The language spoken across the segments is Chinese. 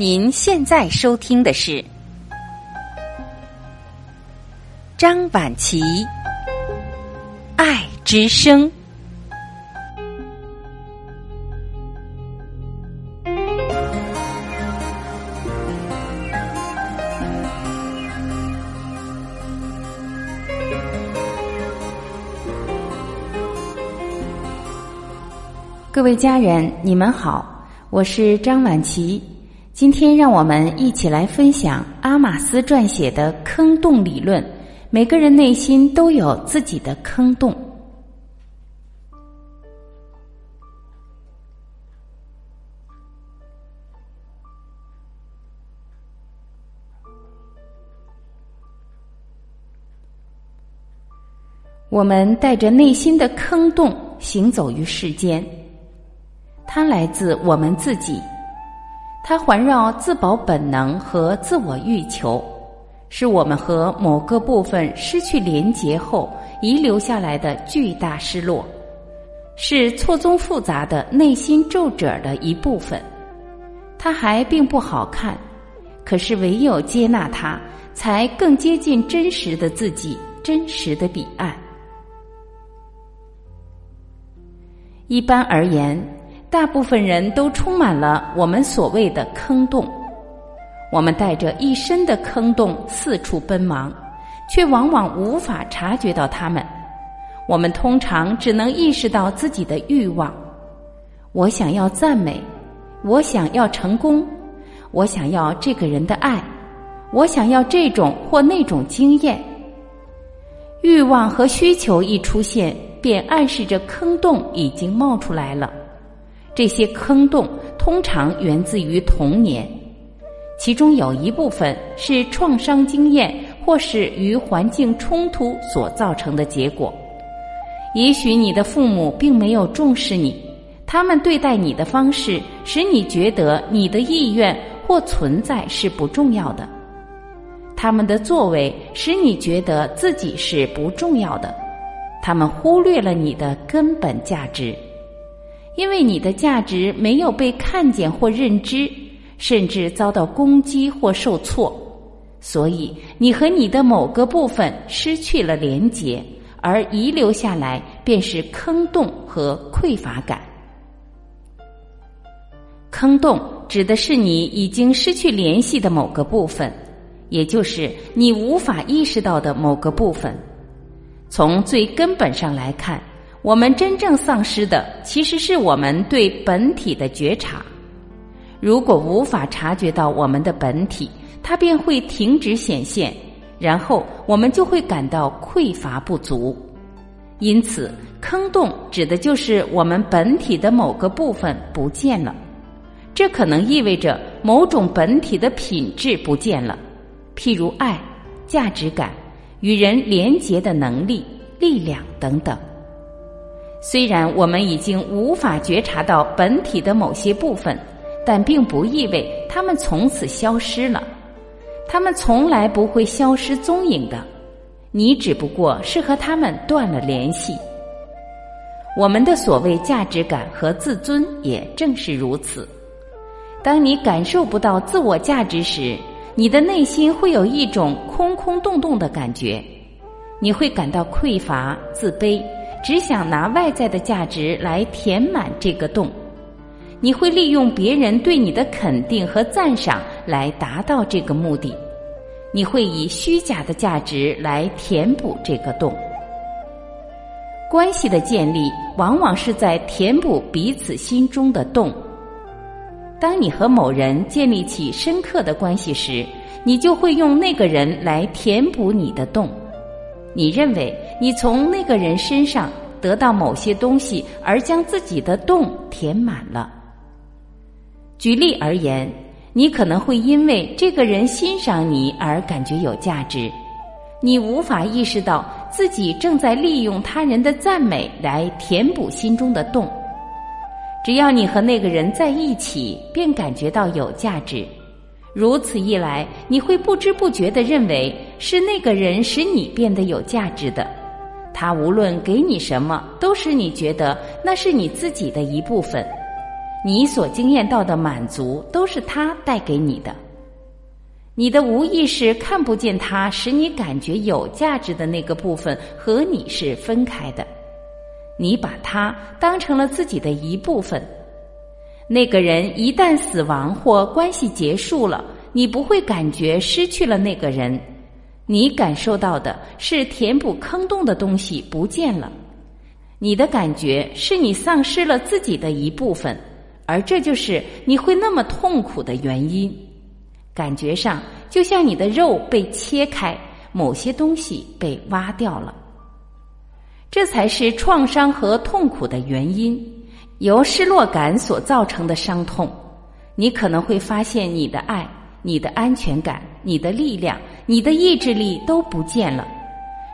您现在收听的是张晚琪《爱之声》。各位家人，你们好，我是张晚琪。今天让我们一起来分享阿马斯撰写的坑洞理论。每个人内心都有自己的坑洞。我们带着内心的坑洞行走于世间。它来自我们自己，它环绕自保本能和自我欲求，是我们和某个部分失去连结后遗留下来的巨大失落，是错综复杂的内心皱褶的一部分。它还并不好看，可是唯有接纳它，才更接近真实的自己，真实的彼岸。一般而言。大部分人都充满了我们所谓的坑洞，我们带着一身的坑洞四处奔忙，却往往无法察觉到他们。我们通常只能意识到自己的欲望：我想要赞美，我想要成功，我想要这个人的爱，我想要这种或那种经验。欲望和需求一出现，便暗示着坑洞已经冒出来了。这些坑洞通常源自于童年，其中有一部分是创伤经验或是与环境冲突所造成的结果。也许你的父母并没有重视你，他们对待你的方式使你觉得你的意愿或存在是不重要的，他们的作为使你觉得自己是不重要的，他们忽略了你的根本价值。因为你的价值没有被看见或认知，甚至遭到攻击或受挫，所以你和你的某个部分失去了连结，而遗留下来便是坑洞和匮乏感。坑洞指的是你已经失去联系的某个部分，也就是你无法意识到的某个部分。从最根本上来看。我们真正丧失的，其实是我们对本体的觉察。如果无法察觉到我们的本体，它便会停止显现，然后我们就会感到匮乏不足。因此，坑洞指的就是我们本体的某个部分不见了。这可能意味着某种本体的品质不见了，譬如爱、价值感、与人连结的能力、力量等等。虽然我们已经无法觉察到本体的某些部分，但并不意味它们从此消失了。它们从来不会消失踪影的，你只不过是和它们断了联系。我们的所谓价值感和自尊也正是如此。当你感受不到自我价值时，你的内心会有一种空空洞洞的感觉，你会感到匮乏、自卑。只想拿外在的价值来填满这个洞，你会利用别人对你的肯定和赞赏来达到这个目的，你会以虚假的价值来填补这个洞。关系的建立往往是在填补彼此心中的洞。当你和某人建立起深刻的关系时，你就会用那个人来填补你的洞。你认为你从那个人身上得到某些东西，而将自己的洞填满了。举例而言，你可能会因为这个人欣赏你而感觉有价值，你无法意识到自己正在利用他人的赞美来填补心中的洞。只要你和那个人在一起，便感觉到有价值。如此一来，你会不知不觉的认为是那个人使你变得有价值的。他无论给你什么，都使你觉得那是你自己的一部分。你所经验到的满足都是他带给你的。你的无意识看不见他使你感觉有价值的那个部分和你是分开的，你把他当成了自己的一部分。那个人一旦死亡或关系结束了，你不会感觉失去了那个人，你感受到的是填补坑洞的东西不见了。你的感觉是你丧失了自己的一部分，而这就是你会那么痛苦的原因。感觉上就像你的肉被切开，某些东西被挖掉了，这才是创伤和痛苦的原因，由失落感所造成的伤痛。你可能会发现你的爱、你的安全感、你的力量、你的意志力都不见了。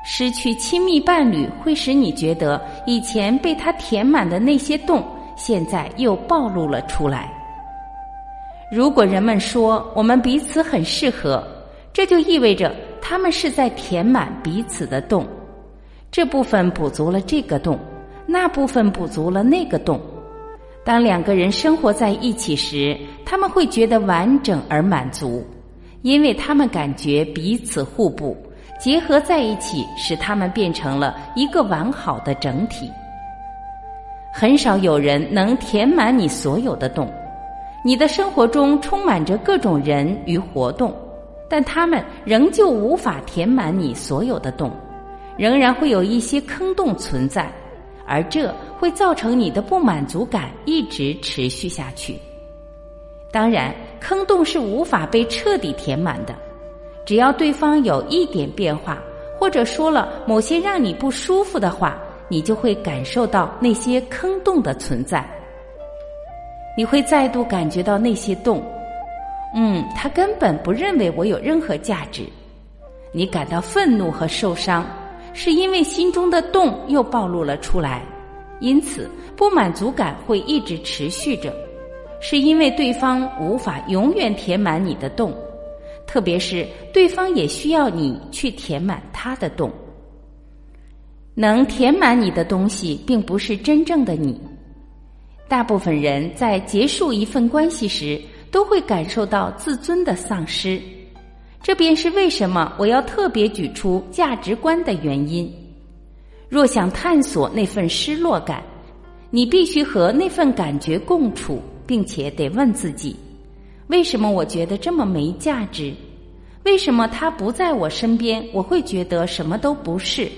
失去亲密伴侣会使你觉得以前被他填满的那些洞，现在又暴露了出来。如果人们说我们彼此很适合，这就意味着他们是在填满彼此的洞。这部分补足了这个洞，那部分补足了那个洞。当两个人生活在一起时，他们会觉得完整而满足，因为他们感觉彼此互补，结合在一起，使他们变成了一个完好的整体。很少有人能填满你所有的洞。你的生活中充满着各种人与活动，但他们仍旧无法填满你所有的洞，仍然会有一些坑洞存在，而这会造成你的不满足感一直持续下去。当然，坑洞是无法被彻底填满的，只要对方有一点变化，或者说了某些让你不舒服的话，你就会感受到那些坑洞的存在。你会再度感觉到那些洞，嗯，他根本不认为我有任何价值。你感到愤怒和受伤，是因为心中的洞又暴露了出来，因此不满足感会一直持续着，是因为对方无法永远填满你的洞，特别是对方也需要你去填满他的洞。能填满你的东西，并不是真正的你。大部分人在结束一份关系时，都会感受到自尊的丧失，这便是为什么我要特别举出价值观的原因。若想探索那份失落感，你必须和那份感觉共处，并且得问自己：为什么我觉得这么没价值？为什么他不在我身边，我会觉得什么都不是？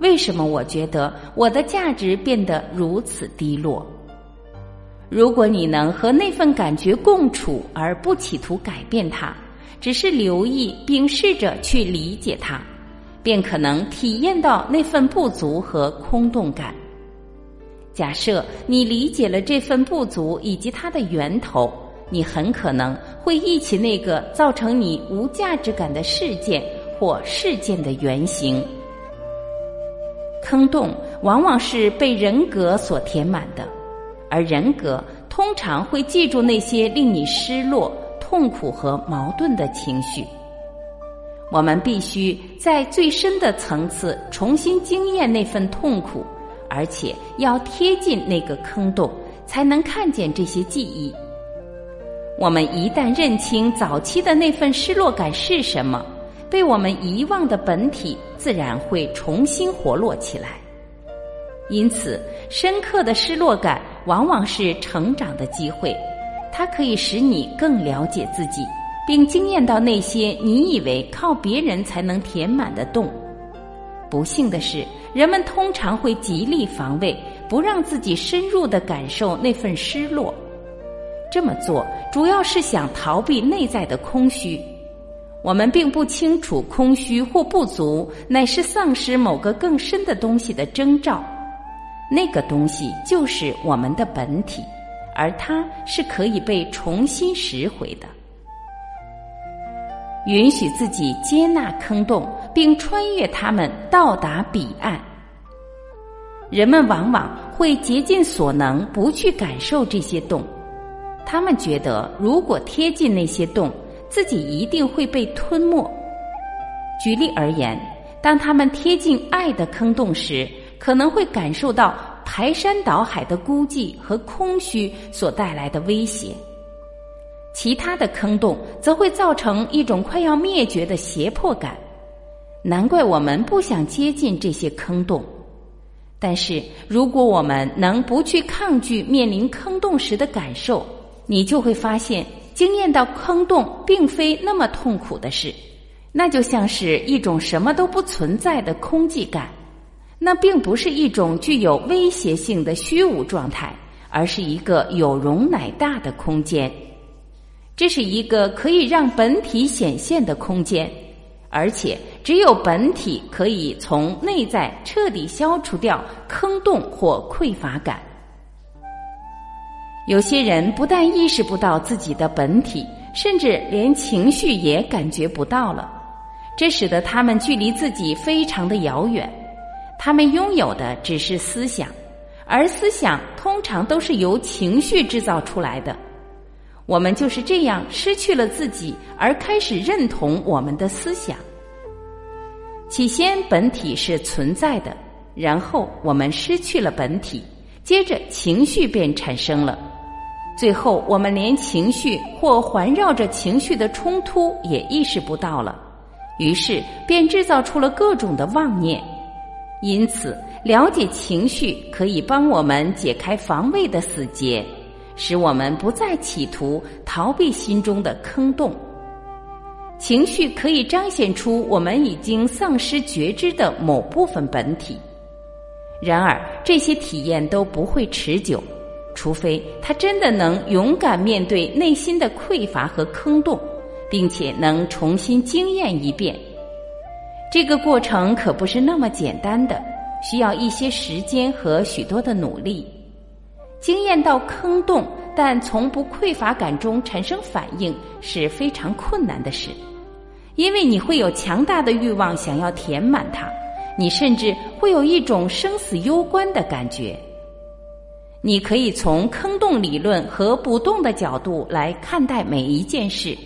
为什么我觉得我的价值变得如此低落？如果你能和那份感觉共处，而不企图改变它，只是留意并试着去理解它，便可能体验到那份不足和空洞感。假设你理解了这份不足以及它的源头，你很可能会忆起那个造成你无价值感的事件或事件的原型。坑洞往往是被人格所填满的。而人格通常会记住那些令你失落、痛苦和矛盾的情绪。我们必须在最深的层次重新经验那份痛苦，而且要贴近那个坑洞，才能看见这些记忆。我们一旦认清早期的那份失落感是什么，被我们遗忘的本体自然会重新活络起来。因此，深刻的失落感往往是成长的机会，它可以使你更了解自己，并惊艳到那些你以为靠别人才能填满的洞。不幸的是，人们通常会极力防卫，不让自己深入的感受那份失落。这么做主要是想逃避内在的空虚。我们并不清楚，空虚或不足乃是丧失某个更深的东西的征兆。那个东西就是我们的本体，而它是可以被重新拾回的。允许自己接纳坑洞，并穿越它们到达彼岸。人们往往会竭尽所能不去感受这些洞，他们觉得如果贴近那些洞，自己一定会被吞没。举例而言，当他们贴近爱的坑洞时，可能会感受到排山倒海的孤寂和空虚所带来的威胁。其他的坑洞则会造成一种快要灭绝的胁迫感，难怪我们不想接近这些坑洞。但是，如果我们能不去抗拒面临坑洞时的感受，你就会发现，经验到坑洞并非那么痛苦的事，那就像是一种什么都不存在的空寂感，那并不是一种具有威胁性的虚无状态，而是一个有容乃大的空间。这是一个可以让本体显现的空间，而且只有本体可以从内在彻底消除掉坑洞或匮乏感。有些人不但意识不到自己的本体，甚至连情绪也感觉不到了，这使得他们距离自己非常的遥远。他们拥有的只是思想，而思想通常都是由情绪制造出来的。我们就是这样失去了自己，而开始认同我们的思想。起先本体是存在的，然后我们失去了本体，接着情绪便产生了，最后我们连情绪或环绕着情绪的冲突也意识不到了，于是便制造出了各种的妄念。因此，了解情绪可以帮我们解开防卫的死结。使我们不再企图逃避心中的坑洞，情绪可以彰显出我们已经丧失觉知的某部分本体。然而，这些体验都不会持久，除非他真的能勇敢面对内心的匮乏和坑洞，并且能重新经验一遍。这个过程可不是那么简单的，需要一些时间和许多的努力。经验到坑洞，但从不匮乏感中产生反应是非常困难的事，因为你会有强大的欲望想要填满它，你甚至会有一种生死攸关的感觉。你可以从坑洞理论和补洞的角度来看待每一件事，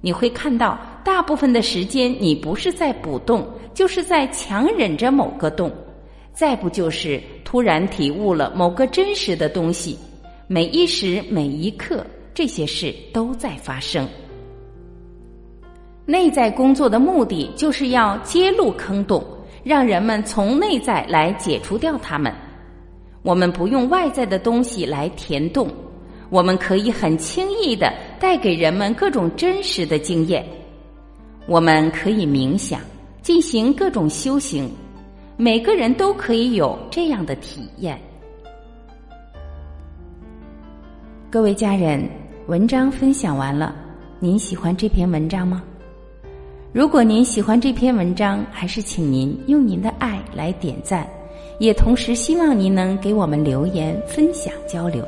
你会看到大部分的时间你不是在补洞，就是在强忍着某个洞。再不就是突然体悟了某个真实的东西，每一时每一刻，这些事都在发生。内在工作的目的就是要揭露坑洞，让人们从内在来解除掉它们。我们不用外在的东西来填洞，我们可以很轻易的带给人们各种真实的经验。我们可以冥想，进行各种修行。每个人都可以有这样的体验。各位家人，文章分享完了，您喜欢这篇文章吗？如果您喜欢这篇文章，还是请您用您的爱来点赞，也同时希望您能给我们留言分享交流。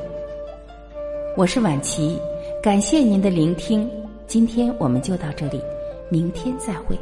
我是婉琪，感谢您的聆听，今天我们就到这里，明天再会。